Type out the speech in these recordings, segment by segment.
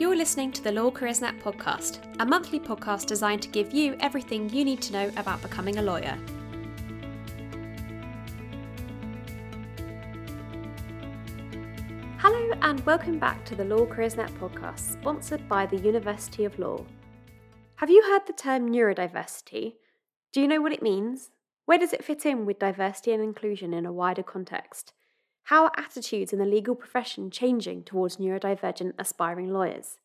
You're listening to the Law Careers Net podcast, a monthly podcast designed to give you everything you need to know about becoming a lawyer. Hello, and welcome back to the Law Careers Net podcast, sponsored by the University of Law. Have you heard the term neurodiversity? Do you know what it means? Where does it fit in with diversity and inclusion in a wider context? How are attitudes in the legal profession changing towards neurodivergent aspiring lawyers?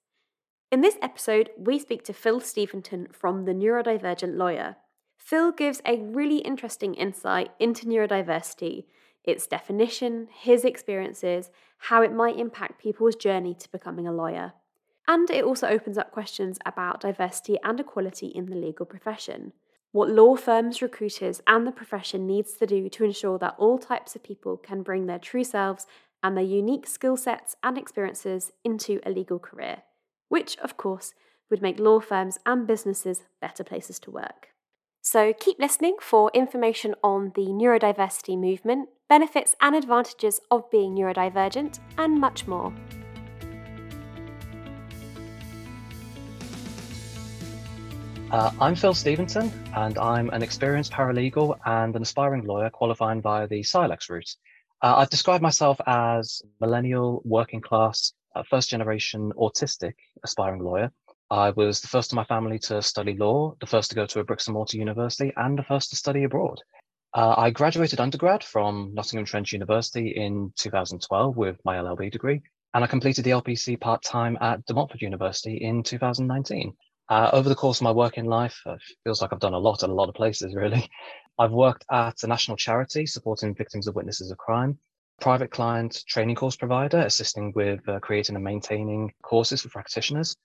In this episode, we speak to Phil Steventon from The Neurodivergent Lawyer. Phil gives a really interesting insight into neurodiversity, its definition, his experiences, how it might impact people's journey to becoming a lawyer. And it also opens up questions about diversity and equality in the legal profession what law firms, recruiters, and the profession needs to do to ensure that all types of people can bring their true selves and their unique skill sets and experiences into a legal career, which, of course, would make law firms and businesses better places to work. So keep listening for information on the neurodiversity movement, benefits and advantages of being neurodivergent, and much more. Uh, I'm Phil Steventon, and I'm an experienced paralegal and an aspiring lawyer qualifying via the CILEx route. Uh, I've described myself as millennial, working class, uh, first generation autistic aspiring lawyer. I was the first in my family to study law, the first to go to a bricks and mortar university, and the first to study abroad. Uh, I graduated undergrad from Nottingham Trent University in 2012 with my LLB degree, and I completed the LPC part time at De Montfort University in 2019. Uh, over the course of my working life, it feels like I've done a lot at a lot of places, really. I've worked at a national charity supporting victims of witnesses of crime, private client training course provider assisting with uh, creating and maintaining courses for practitioners,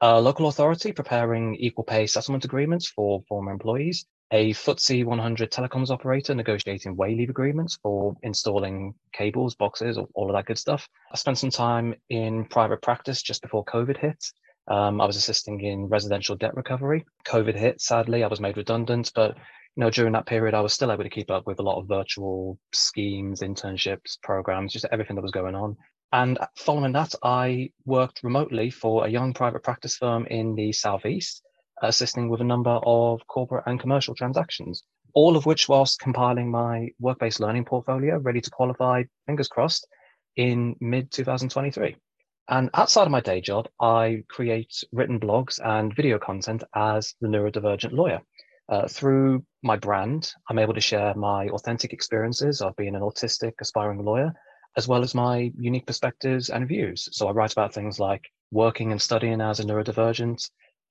a local authority preparing equal pay settlement agreements for former employees, a FTSE 100 telecoms operator negotiating way leave agreements for installing cables, boxes, all of that good stuff. I spent some time in private practice just before COVID hit, um, I was assisting in residential debt recovery. COVID hit, sadly, I was made redundant, but you know, during that period, I was still able to keep up with a lot of virtual schemes, internships, programs, just everything that was going on. And following that, I worked remotely for a young private practice firm in the Southeast, assisting with a number of corporate and commercial transactions, all of which whilst compiling my work based learning portfolio, ready to qualify, fingers crossed, in mid 2023. And outside of my day job, I create written blogs and video content as the neurodivergent lawyer. Uh, through my brand, I'm able to share my authentic experiences of being an autistic aspiring lawyer, as well as my unique perspectives and views. So I write about things like working and studying as a neurodivergent,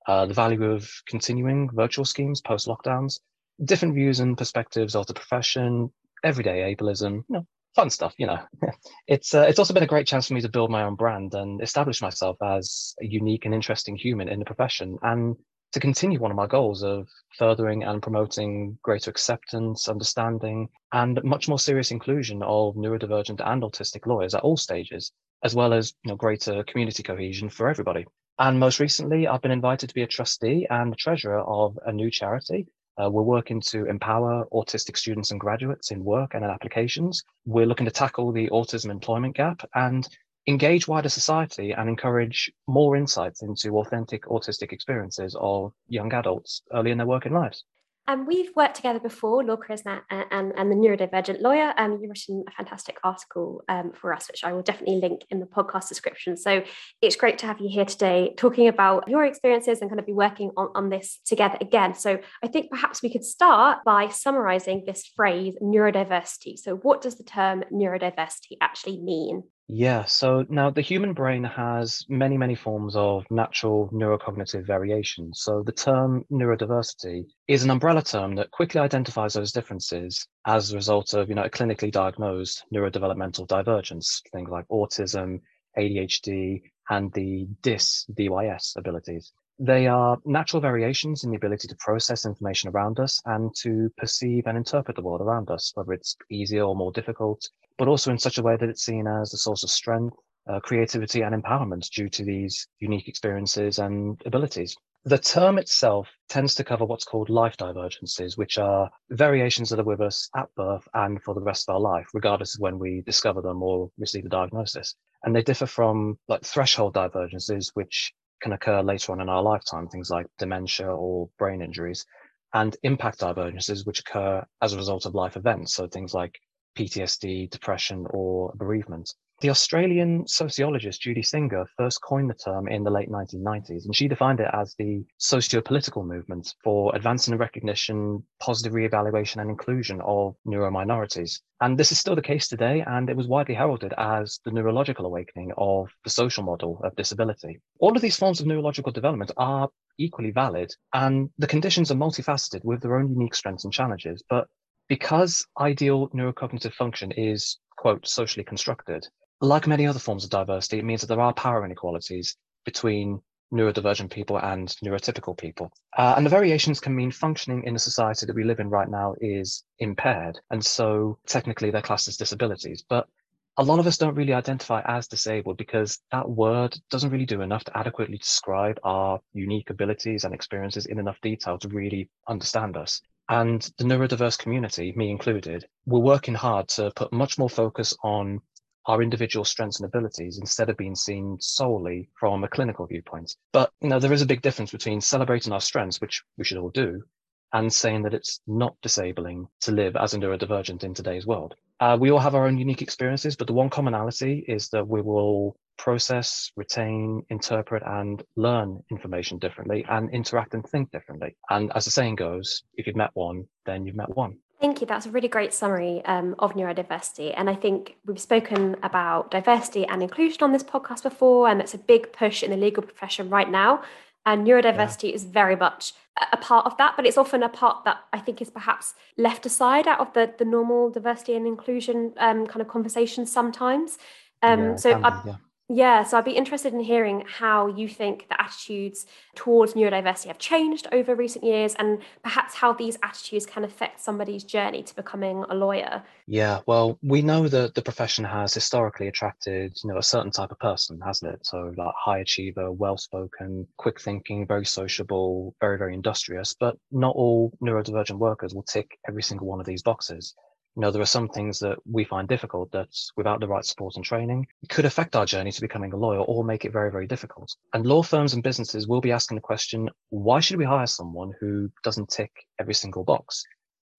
uh, the value of continuing virtual schemes post lockdowns, different views and perspectives of the profession, everyday ableism, you know, fun stuff, you know. it's uh, it's also been a great chance for me to build my own brand and establish myself as a unique and interesting human in the profession, and to continue one of my goals of furthering and promoting greater acceptance, understanding, and much more serious inclusion of neurodivergent and autistic lawyers at all stages, as well as you know, greater community cohesion for everybody. And most recently, I've been invited to be a trustee and treasurer of a new charity uh, we're working to empower autistic students and graduates in work and in applications. We're looking to tackle the autism employment gap and engage wider society and encourage more insights into authentic autistic experiences of young adults early in their working lives. And we've worked together before, Law Careers and, and, and the Neurodivergent Lawyer. Um, you've written a fantastic article um, for us, which I will definitely link in the podcast description. So it's great to have you here today talking about your experiences and kind of be working on, on this together again. So I think perhaps we could start by summarizing this phrase neurodiversity. So, what does the term neurodiversity actually mean? Yeah, so now the human brain has many, many forms of natural neurocognitive variation. So the term neurodiversity is an umbrella term that quickly identifies those differences as a result of, you know, a clinically diagnosed neurodevelopmental divergence, things like autism, ADHD, and the DIS, DYS abilities. They are natural variations in the ability to process information around us and to perceive and interpret the world around us, whether it's easier or more difficult, but also in such a way that it's seen as a source of strength, uh, creativity, and empowerment due to these unique experiences and abilities. The term itself tends to cover what's called life divergences, which are variations that are with us at birth and for the rest of our life, regardless of when we discover them or receive a diagnosis. And they differ from like threshold divergences, which can occur later on in our lifetime, things like dementia or brain injuries, and impact divergences, which occur as a result of life events. So things like PTSD, depression, or bereavement. The Australian sociologist Judy Singer first coined the term in the late 1990s, and she defined it as the socio-political movement for advancing the recognition, positive reevaluation, and inclusion of neurominorities. And this is still the case today, and it was widely heralded as the neurological awakening of the social model of disability. All of these forms of neurological development are equally valid, and the conditions are multifaceted with their own unique strengths and challenges. But because ideal neurocognitive function is, quote, socially constructed, like many other forms of diversity, it means that there are power inequalities between neurodivergent people and neurotypical people. Uh, and the variations can mean functioning in the society that we live in right now is impaired. And so technically they're classed as disabilities. But a lot of us don't really identify as disabled because that word doesn't really do enough to adequately describe our unique abilities and experiences in enough detail to really understand us. And the neurodiverse community, me included, we're working hard to put much more focus on our individual strengths and abilities instead of being seen solely from a clinical viewpoint. But you know, there is a big difference between celebrating our strengths, which we should all do, and saying that it's not disabling to live as a neurodivergent in today's world. Uh, we all have our own unique experiences, but the one commonality is that we will process, retain, interpret, and learn information differently and interact and think differently. And as the saying goes, if you've met one, then you've met one. Thank you. That's a really great summary um, of neurodiversity. And I think we've spoken about diversity and inclusion on this podcast before, and it's a big push in the legal profession right now. And neurodiversity yeah. is very much a part of that, but it's often a part that I think is perhaps left aside out of the, the normal diversity and inclusion um, kind of conversations sometimes. Um, yeah, so, I, yeah. Yeah, so I'd be interested in hearing how you think the attitudes towards neurodiversity have changed over recent years and perhaps how these attitudes can affect somebody's journey to becoming a lawyer. Yeah, well, we know that the profession has historically attracted, you know, a certain type of person, hasn't it? So like high achiever, well-spoken, quick thinking, very sociable, very, very industrious, but not all neurodivergent workers will tick every single one of these boxes you know, there are some things that we find difficult that without the right support and training could affect our journey to becoming a lawyer or make it very, very difficult. And law firms and businesses will be asking the question, why should we hire someone who doesn't tick every single box?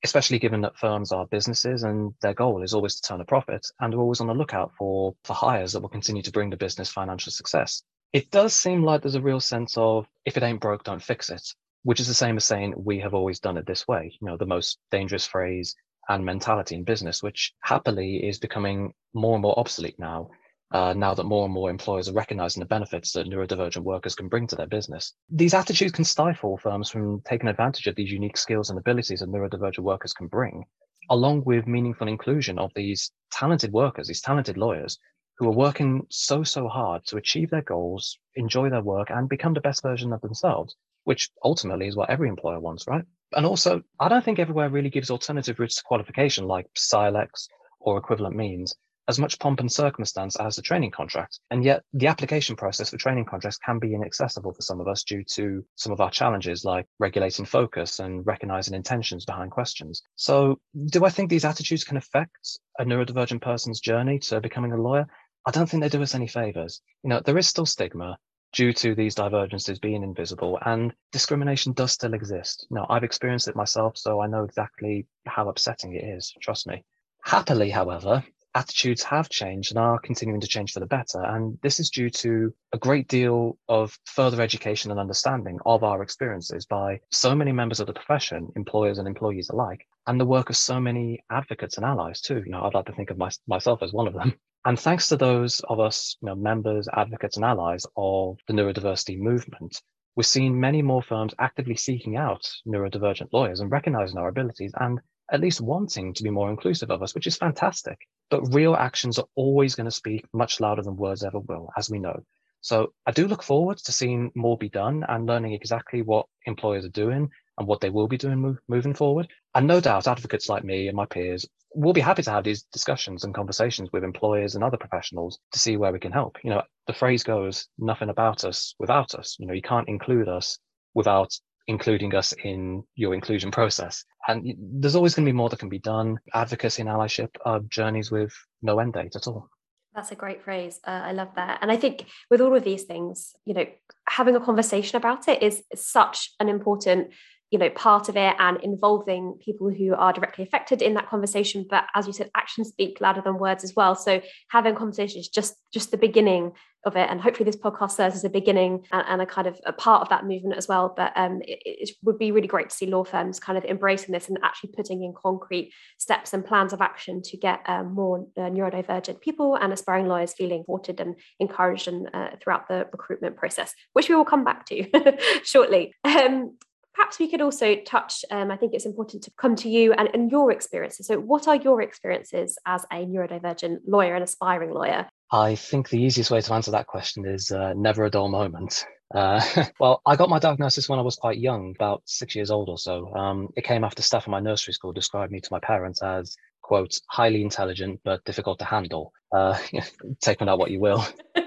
Especially given that firms are businesses and their goal is always to turn a profit and are always on the lookout for, for hires that will continue to bring the business financial success. It does seem like there's a real sense of if it ain't broke, don't fix it which is the same as saying we have always done it this way. You know, the most dangerous phrase and mentality in business, which happily is becoming more and more obsolete now. Uh, now that more and more employers are recognizing the benefits that neurodivergent workers can bring to their business. These attitudes can stifle firms from taking advantage of these unique skills and abilities that neurodivergent workers can bring, along with meaningful inclusion of these talented workers, these talented lawyers who are working so, so hard to achieve their goals, enjoy their work, and become the best version of themselves, which ultimately is what every employer wants, right? And also, I don't think everywhere really gives alternative routes to qualification like CILEx or equivalent means as much pomp and circumstance as the training contract. And yet the application process for training contracts can be inaccessible for some of us due to some of our challenges like regulating focus and recognizing intentions behind questions. So do I think these attitudes can affect a neurodivergent person's journey to becoming a lawyer? I don't think they do us any favors. You know, there is still stigma due to these divergences being invisible and discrimination does still exist. Now, I've experienced it myself, so I know exactly how upsetting it is, trust me. Happily, however, attitudes have changed and are continuing to change for the better. And this is due to a great deal of further education and understanding of our experiences by so many members of the profession, employers and employees alike, and the work of so many advocates and allies too. You know, I'd like to think of my, myself as one of them. And thanks to those of us, you know, members, advocates, and allies of the neurodiversity movement, we're seeing many more firms actively seeking out neurodivergent lawyers and recognizing our abilities and at least wanting to be more inclusive of us, which is fantastic. But real actions are always going to speak much louder than words ever will, as we know. So I do look forward to seeing more be done and learning exactly what employers are doing and what they will be doing move, moving forward. And no doubt advocates like me and my peers will be happy to have these discussions and conversations with employers and other professionals to see where we can help. You know, the phrase goes, nothing about us without us. You know, you can't include us without including us in your inclusion process. And there's always going to be more that can be done. Advocacy and allyship are journeys with no end date at all. That's a great phrase. Uh, I love that. And I think with all of these things, you know, having a conversation about it is such an important you know part of it and involving people who are directly affected in that conversation. But as you said actions speak louder than words as well. So having conversations just just the beginning of it. And hopefully this podcast serves as a beginning and, and a kind of a part of that movement as well. But um, it, it, would be really great to see law firms kind of embracing this and actually putting in concrete steps and plans of action to get um, more uh, neurodivergent people and aspiring lawyers feeling supported and encouraged and uh, throughout the recruitment process which we will come back to shortly. Um, perhaps we could also touch um, i think it's important to come to you and, and your experiences so what are your experiences as a neurodivergent lawyer and aspiring lawyer i think the easiest way to answer that question is uh, never a dull moment uh, well, I got my diagnosis when I was quite young, about six years old or so. Um, it came after staff in my nursery school described me to my parents as, quote, highly intelligent but difficult to handle. Uh, take from that what you will.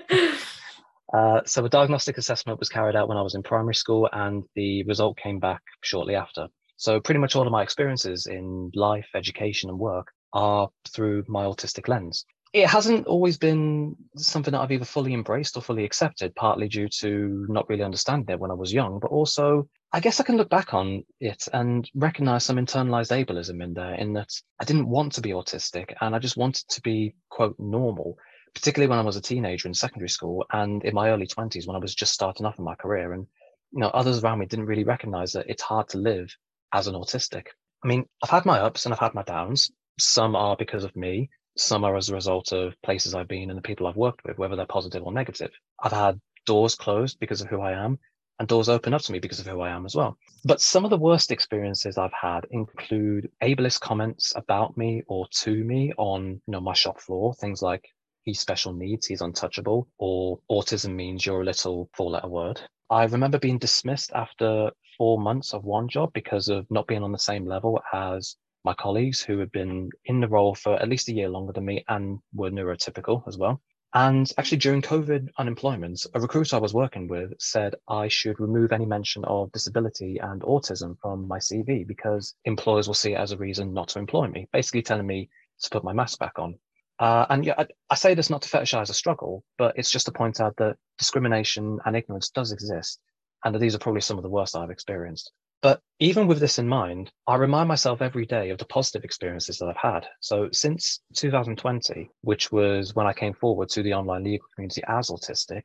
Uh, so a diagnostic assessment was carried out when I was in primary school, and the result came back shortly after. So pretty much all of my experiences in life, education, and work are through my autistic lens. It hasn't always been something that I've either fully embraced or fully accepted, partly due to not really understanding it when I was young, but also I guess I can look back on it and recognize some internalized ableism in there, in that I didn't want to be autistic and I just wanted to be, quote, normal particularly when I was a teenager in secondary school and in my early 20s when I was just starting off in my career. And, you know, others around me didn't really recognize that it's hard to live as an autistic. I mean, I've had my ups and I've had my downs. Some are because of me, some are as a result of places I've been and the people I've worked with, whether they're positive or negative. I've had doors closed because of who I am and doors open up to me because of who I am as well. But some of the worst experiences I've had include ableist comments about me or to me on you know my shop floor, things like he's special needs, he's untouchable, or autism means you're a little four letter word. I remember being dismissed after four months of one job because of not being on the same level as my colleagues who had been in the role for at least a year longer than me and were neurotypical as well. And actually, during COVID unemployment, a recruiter I was working with said I should remove any mention of disability and autism from my CV because employers will see it as a reason not to employ me, basically telling me to put my mask back on. Uh, and yeah, I, I, say this not to fetishize a struggle, but it's just to point out that discrimination and ignorance does exist, and that these are probably some of the worst I've experienced. But even with this in mind, I remind myself every day of the positive experiences that I've had. So since 2020, which was when I came forward to the online legal community as autistic,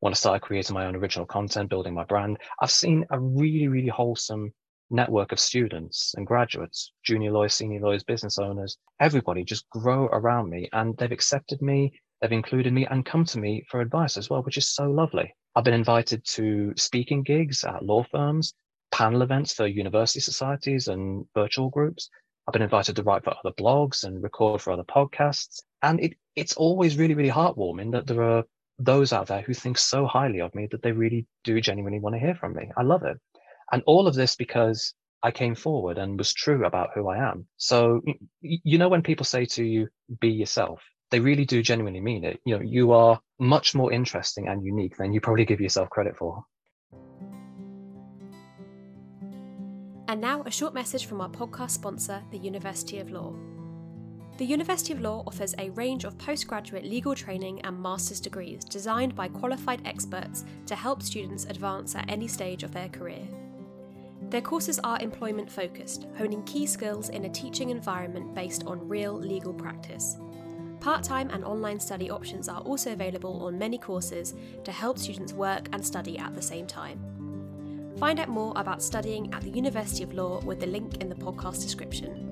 when I started creating my own original content, building my brand, I've seen a really, really wholesome network of students and graduates, junior lawyers, senior lawyers, business owners, everybody just grow around me and they've accepted me, they've included me and come to me for advice as well, which is so lovely. I've been invited to speaking gigs at law firms, panel events for university societies and virtual groups. I've been invited to write for other blogs and record for other podcasts. And it, it's always really, really heartwarming that there are those out there who think so highly of me that they really do genuinely want to hear from me. I love it. And all of this because I came forward and was true about who I am. So, you know, when people say to you, be yourself, they really do genuinely mean it. You know, you are much more interesting and unique than you probably give yourself credit for. And now, a short message from our podcast sponsor, the University of Law. The University of Law offers a range of postgraduate legal training and master's degrees designed by qualified experts to help students advance at any stage of their career. Their courses are employment focused, honing key skills in a teaching environment based on real legal practice. Part time and online study options are also available on many courses to help students work and study at the same time. Find out more about studying at the University of Law with the link in the podcast description.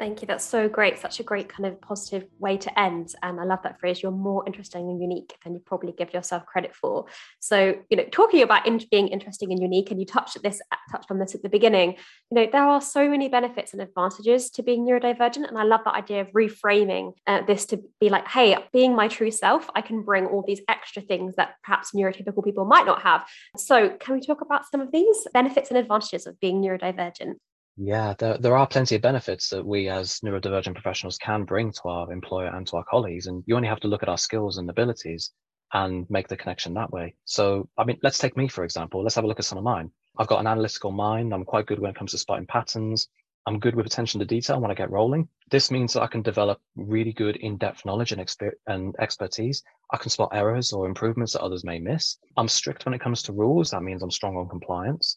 Thank you. That's so great. Such a great kind of positive way to end. And I love that phrase. You're more interesting and unique than you probably give yourself credit for. So, you know, talking about in- being interesting and unique, and you touched at this, touched on this at the beginning. You know, there are so many benefits and advantages to being neurodivergent, and I love that idea of reframing uh, this to be like, hey, being my true self, I can bring all these extra things that perhaps neurotypical people might not have. So, can we talk about some of these benefits and advantages of being neurodivergent? Yeah, there, there are plenty of benefits that we as neurodivergent professionals can bring to our employer and to our colleagues. And you only have to look at our skills and abilities. and make the connection that way. So, I mean, let's take me, for example. Let's have a look at some of mine. I've got an analytical mind. I'm quite good when it comes to spotting patterns. I'm good with attention to detail when I get rolling. This means that I can develop really good in-depth knowledge and, exper- and expertise. I can spot errors or improvements that others may miss. I'm strict when it comes to rules. That means I'm strong on compliance.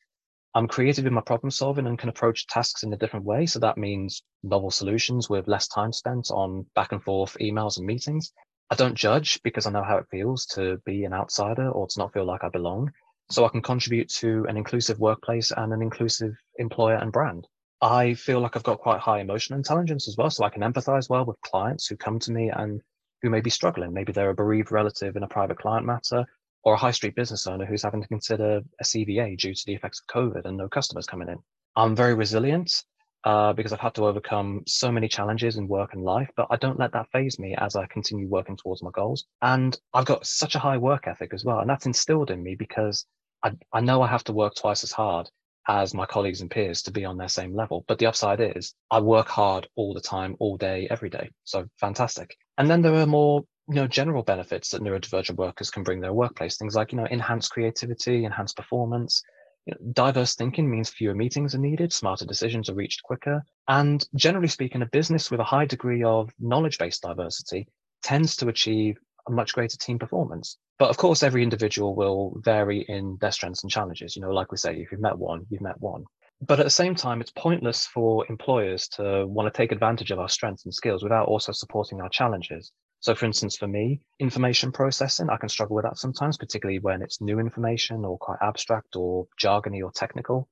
I'm creative in my problem solving and can approach tasks in a different way. So that means novel solutions with less time spent on back and forth emails and meetings. I don't judge because I know how it feels to be an outsider or to not feel like I belong. So I can contribute to an inclusive workplace and an inclusive employer and brand. I feel like I've got quite high emotional intelligence as well. So I can empathize well with clients who come to me and who may be struggling. Maybe they're a bereaved relative in a private client matter or a high street business owner who's having to consider a CVA due to the effects of COVID and no customers coming in. I'm very resilient uh, because I've had to overcome so many challenges in work and life, but I don't let that phase me as I continue working towards my goals. And I've got such a high work ethic as well. And that's instilled in me because I, I know I have to work twice as hard as my colleagues and peers to be on their same level. But the upside is I work hard all the time, all day, every day. So fantastic. And then there are more, you know, general benefits that neurodivergent workers can bring their workplace. Things like, you know, enhanced creativity, enhanced performance. You know, diverse thinking means fewer meetings are needed, smarter decisions are reached quicker. And generally speaking, a business with a high degree of knowledge based diversity tends to achieve a much greater team performance. But of course, every individual will vary in their strengths and challenges. You know, like we say, if you've met one, you've met one. But at the same time, it's pointless for employers to want to take advantage of our strengths and skills without also supporting our challenges. So, for instance, for me, information processing, I can struggle with that sometimes, particularly when it's new information or quite abstract or jargony or technical.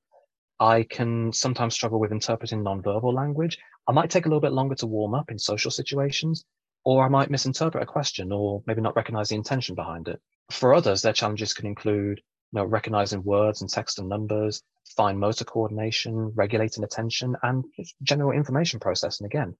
I can sometimes struggle with interpreting nonverbal language. I might take a little bit longer to warm up in social situations, or I might misinterpret a question or maybe not recognize the intention behind it. For others, their challenges can include you know, recognizing words and text and numbers, fine motor coordination, regulating attention, and general information processing again.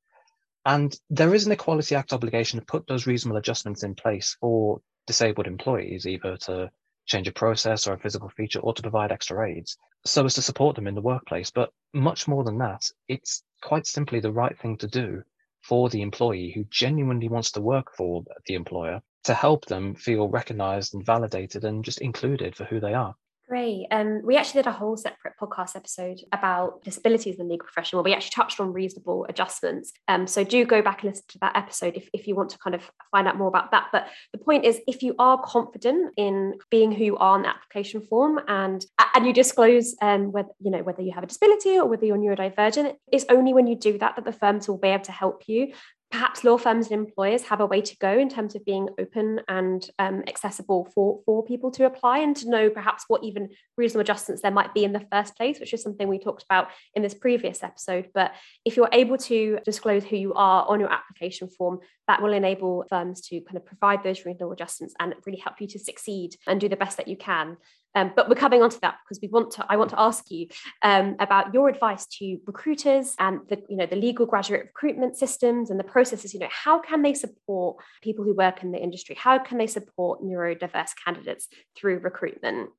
And there is an Equality Act obligation to put those reasonable adjustments in place for disabled employees, either to change a process or a physical feature or to provide extra aids so as to support them in the workplace. But much more than that, it's quite simply the right thing to do for the employee who genuinely wants to work for the employer to help them feel recognized and validated and just included for who they are. Great. Um, we actually did a whole separate podcast episode about disabilities in the legal profession where we actually touched on reasonable adjustments. Um, so do go back and listen to that episode if, if you want to kind of find out more about that. But the point is, if you are confident in being who you are on the application form and and you disclose um, whether you know whether you have a disability or whether you're neurodivergent, it's only when you do that that the firms will be able to help you perhaps law firms and employers have a way to go in terms of being open and um, accessible for, for people to apply and to know perhaps what even reasonable adjustments there might be in the first place, which is something we talked about in this previous episode. But if you're able to disclose who you are on your application form, that will enable firms to kind of provide those reasonable adjustments and really help you to succeed and do the best that you can. Um, but we're coming on to that because we want to. I want to ask you um, about your advice to recruiters and the you know the legal graduate recruitment systems and the processes. You know, how can they support people who work in the industry? How can they support neurodiverse candidates through recruitment?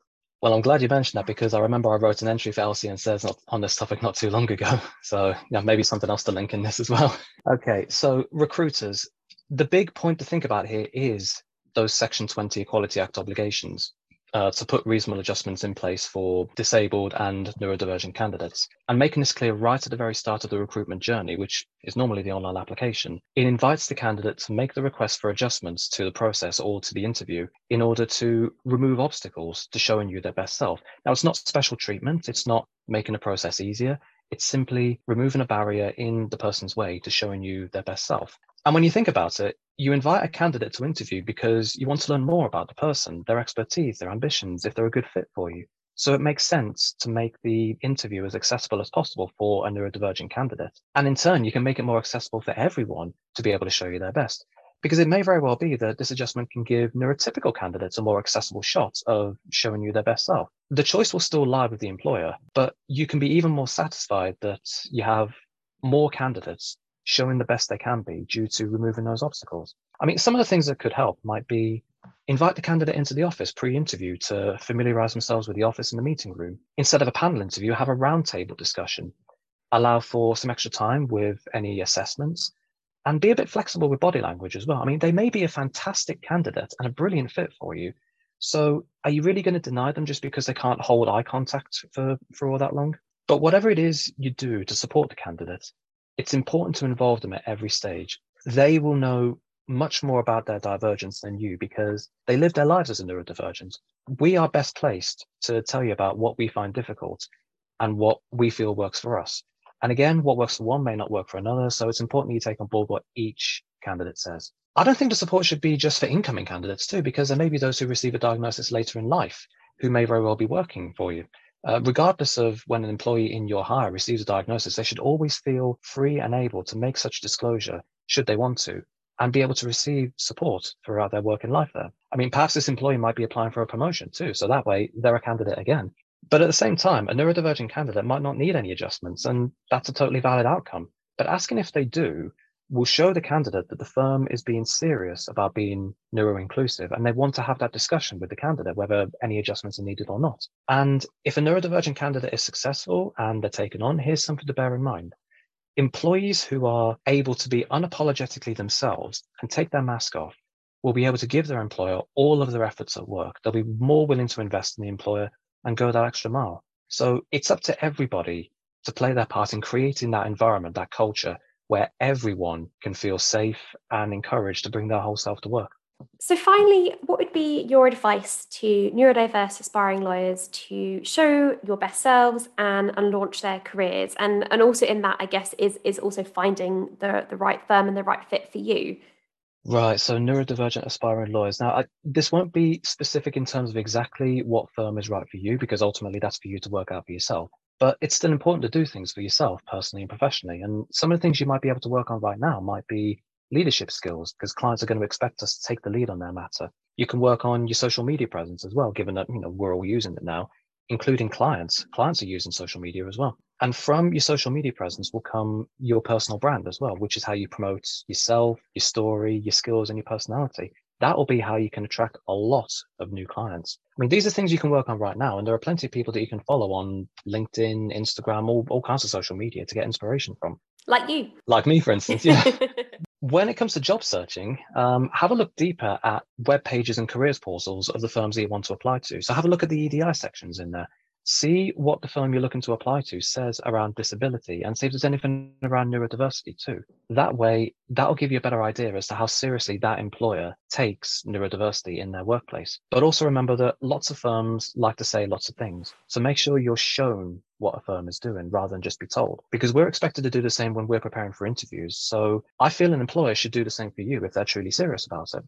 Well, I'm glad you mentioned that because I remember I wrote an entry for LCN Says on this topic not too long ago. So yeah, maybe something else to link in this as well. Okay, so recruiters, the big point to think about here is those Section 20 Equality Act obligations uh, to put reasonable adjustments in place for disabled and neurodivergent candidates. And making this clear right at the very start of the recruitment journey, which is normally the online application, it invites the candidate to make the request for adjustments to the process or to the interview in order to remove obstacles to showing you their best self. Now, it's not special treatment, it's not making the process easier. It's simply removing a barrier in the person's way to showing you their best self. And when you think about it, you invite a candidate to interview because you want to learn more about the person, their expertise, their ambitions, if they're a good fit for you. So it makes sense to make the interview as accessible as possible for a neurodivergent candidate. And in turn, you can make it more accessible for everyone to be able to show you their best. Because it may very well be that this adjustment can give neurotypical candidates a more accessible shot of showing you their best self. The choice will still lie with the employer, but you can be even more satisfied that you have more candidates showing the best they can be due to removing those obstacles. I mean, some of the things that could help might be invite the candidate into the office pre-interview to familiarize themselves with the office and the meeting room. Instead of a panel interview, have a roundtable discussion. Allow for some extra time with any assessments. And be a bit flexible with body language as well. I mean, they may be a fantastic candidate and a brilliant fit for you. So are you really going to deny them just because they can't hold eye contact for, for all that long? But whatever it is you do to support the candidate, it's important to involve them at every stage. They will know much more about their divergence than you because they live their lives as a neurodivergent. We are best placed to tell you about what we find difficult and what we feel works for us. And again, what works for one may not work for another. So it's important you take on board what each candidate says. I don't think the support should be just for incoming candidates too, because there may be those who receive a diagnosis later in life who may very well be working for you. Uh, regardless of when an employee in your hire receives a diagnosis, they should always feel free and able to make such disclosure should they want to and be able to receive support throughout their working life there. I mean, perhaps this employee might be applying for a promotion too. So that way they're a candidate again. But at the same time, a neurodivergent candidate might not need any adjustments, and that's a totally valid outcome. But asking if they do will show the candidate that the firm is being serious about being neuro-inclusive and they want to have that discussion with the candidate whether any adjustments are needed or not. And if a neurodivergent candidate is successful and they're taken on, here's something to bear in mind. Employees who are able to be unapologetically themselves and take their mask off will be able to give their employer all of their efforts at work. They'll be more willing to invest in the employer and go that extra mile. So it's up to everybody to play their part in creating that environment, that culture where everyone can feel safe and encouraged to bring their whole self to work. So, finally, what would be your advice to neurodiverse aspiring lawyers to show your best selves and, and launch their careers? And, and also, in that, I guess, is, is also finding the, the right firm and the right fit for you. Right. So, neurodivergent aspiring lawyers. Now, I, this won't be specific in terms of exactly what firm is right for you, because ultimately that's for you to work out for yourself. But it's still important to do things for yourself, personally and professionally. And some of the things you might be able to work on right now might be leadership skills because clients are going to expect us to take the lead on their matter. You can work on your social media presence as well, given that you know we're all using it now, including clients. Clients are using social media as well. And from your social media presence will come your personal brand as well, which is how you promote yourself, your story, your skills, and your personality. That will be how you can attract a lot of new clients. I mean, these are things you can work on right now, and there are plenty of people that you can follow on LinkedIn, Instagram, all, all kinds of social media to get inspiration from. Like you. Like me, for instance. Yeah. when it comes to job searching, um, have a look deeper at web pages and careers portals of the firms that you want to apply to. So have a look at the EDI sections in there see what the firm you're looking to apply to says around disability and see if there's anything around neurodiversity too. That way, that'll give you a better idea as to how seriously that employer takes neurodiversity in their workplace. But also remember that lots of firms like to say lots of things. So make sure you're shown what a firm is doing rather than just be told because we're expected to do the same when we're preparing for interviews. So I feel an employer should do the same for you if they're truly serious about it.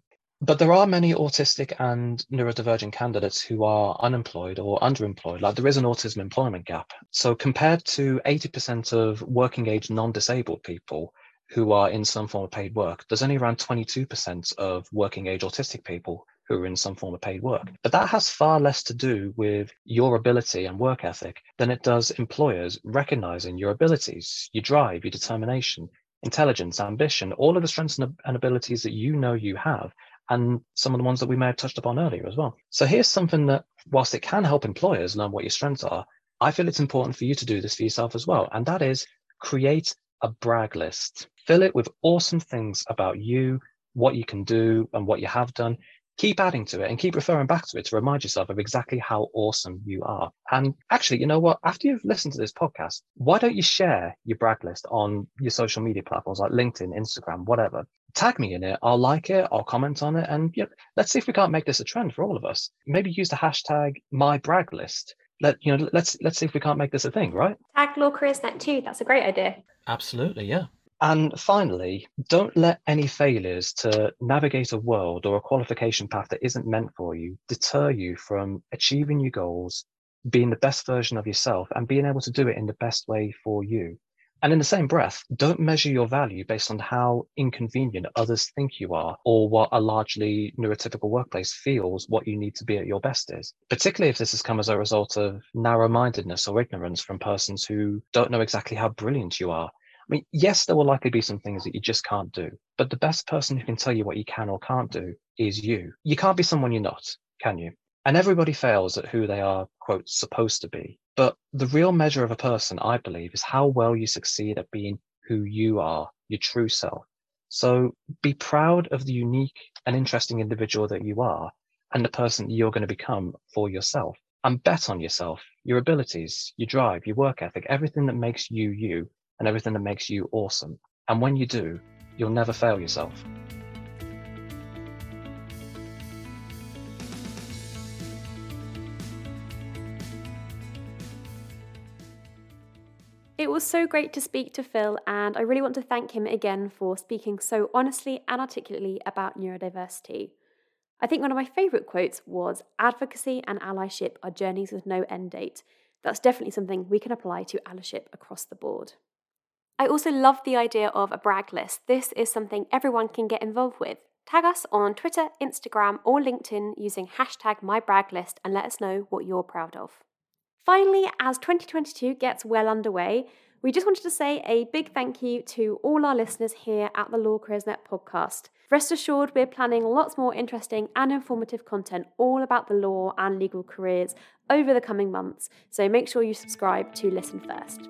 But there are many autistic and neurodivergent candidates who are unemployed or underemployed. Like there is an autism employment gap. So compared to 80% of working age non-disabled people who are in some form of paid work, there's only around 22% of working age autistic people who are in some form of paid work. But that has far less to do with your ability and work ethic than it does employers recognizing your abilities, your drive, your determination, intelligence, ambition, all of the strengths and abilities that you know you have and some of the ones that we may have touched upon earlier as well. So here's something that, whilst it can help employers learn what your strengths are, I feel it's important for you to do this for yourself as well. And that is create a brag list. Fill it with awesome things about you, what you can do, and what you have done keep adding to it and keep referring back to it to remind yourself of exactly how awesome you are. And actually, you know what? After you've listened to this podcast, why don't you share your brag list on your social media platforms like LinkedIn, Instagram, whatever? Tag me in it. I'll like it. I'll comment on it. And yeah, let's see if we can't make this a trend for all of us. Maybe use the hashtag my brag list. Let you know, let's let's see if we can't make this a thing, right? Tag Law Careers Net too. That's a great idea. Absolutely, yeah. And finally, don't let any failures to navigate a world or a qualification path that isn't meant for you deter you from achieving your goals, being the best version of yourself, and being able to do it in the best way for you. And in the same breath, don't measure your value based on how inconvenient others think you are or what a largely neurotypical workplace feels what you need to be at your best is, particularly if this has come as a result of narrow mindedness or ignorance from persons who don't know exactly how brilliant you are I mean, yes, there will likely be some things that you just can't do, but the best person who can tell you what you can or can't do is you. You can't be someone you're not, can you? And everybody fails at who they are, quote, supposed to be. But the real measure of a person, I believe, is how well you succeed at being who you are, your true self. So be proud of the unique and interesting individual that you are and the person you're going to become for yourself. And bet on yourself, your abilities, your drive, your work ethic, everything that makes you you and everything that makes you awesome. And when you do, you'll never fail yourself. It was so great to speak to Phil, and I really want to thank him again for speaking so honestly and articulately about neurodiversity. I think one of my favourite quotes was Advocacy and allyship are journeys with no end date. That's definitely something we can apply to allyship across the board. I also love the idea of a brag list. This is something everyone can get involved with. Tag us on Twitter, Instagram, or LinkedIn using hashtag MyBragList and let us know what you're proud of. Finally, as 2022 gets well underway, we just wanted to say a big thank you to all our listeners here at the Law Careers Net podcast. Rest assured, we're planning lots more interesting and informative content all about the law and legal careers over the coming months, so make sure you subscribe to listen first.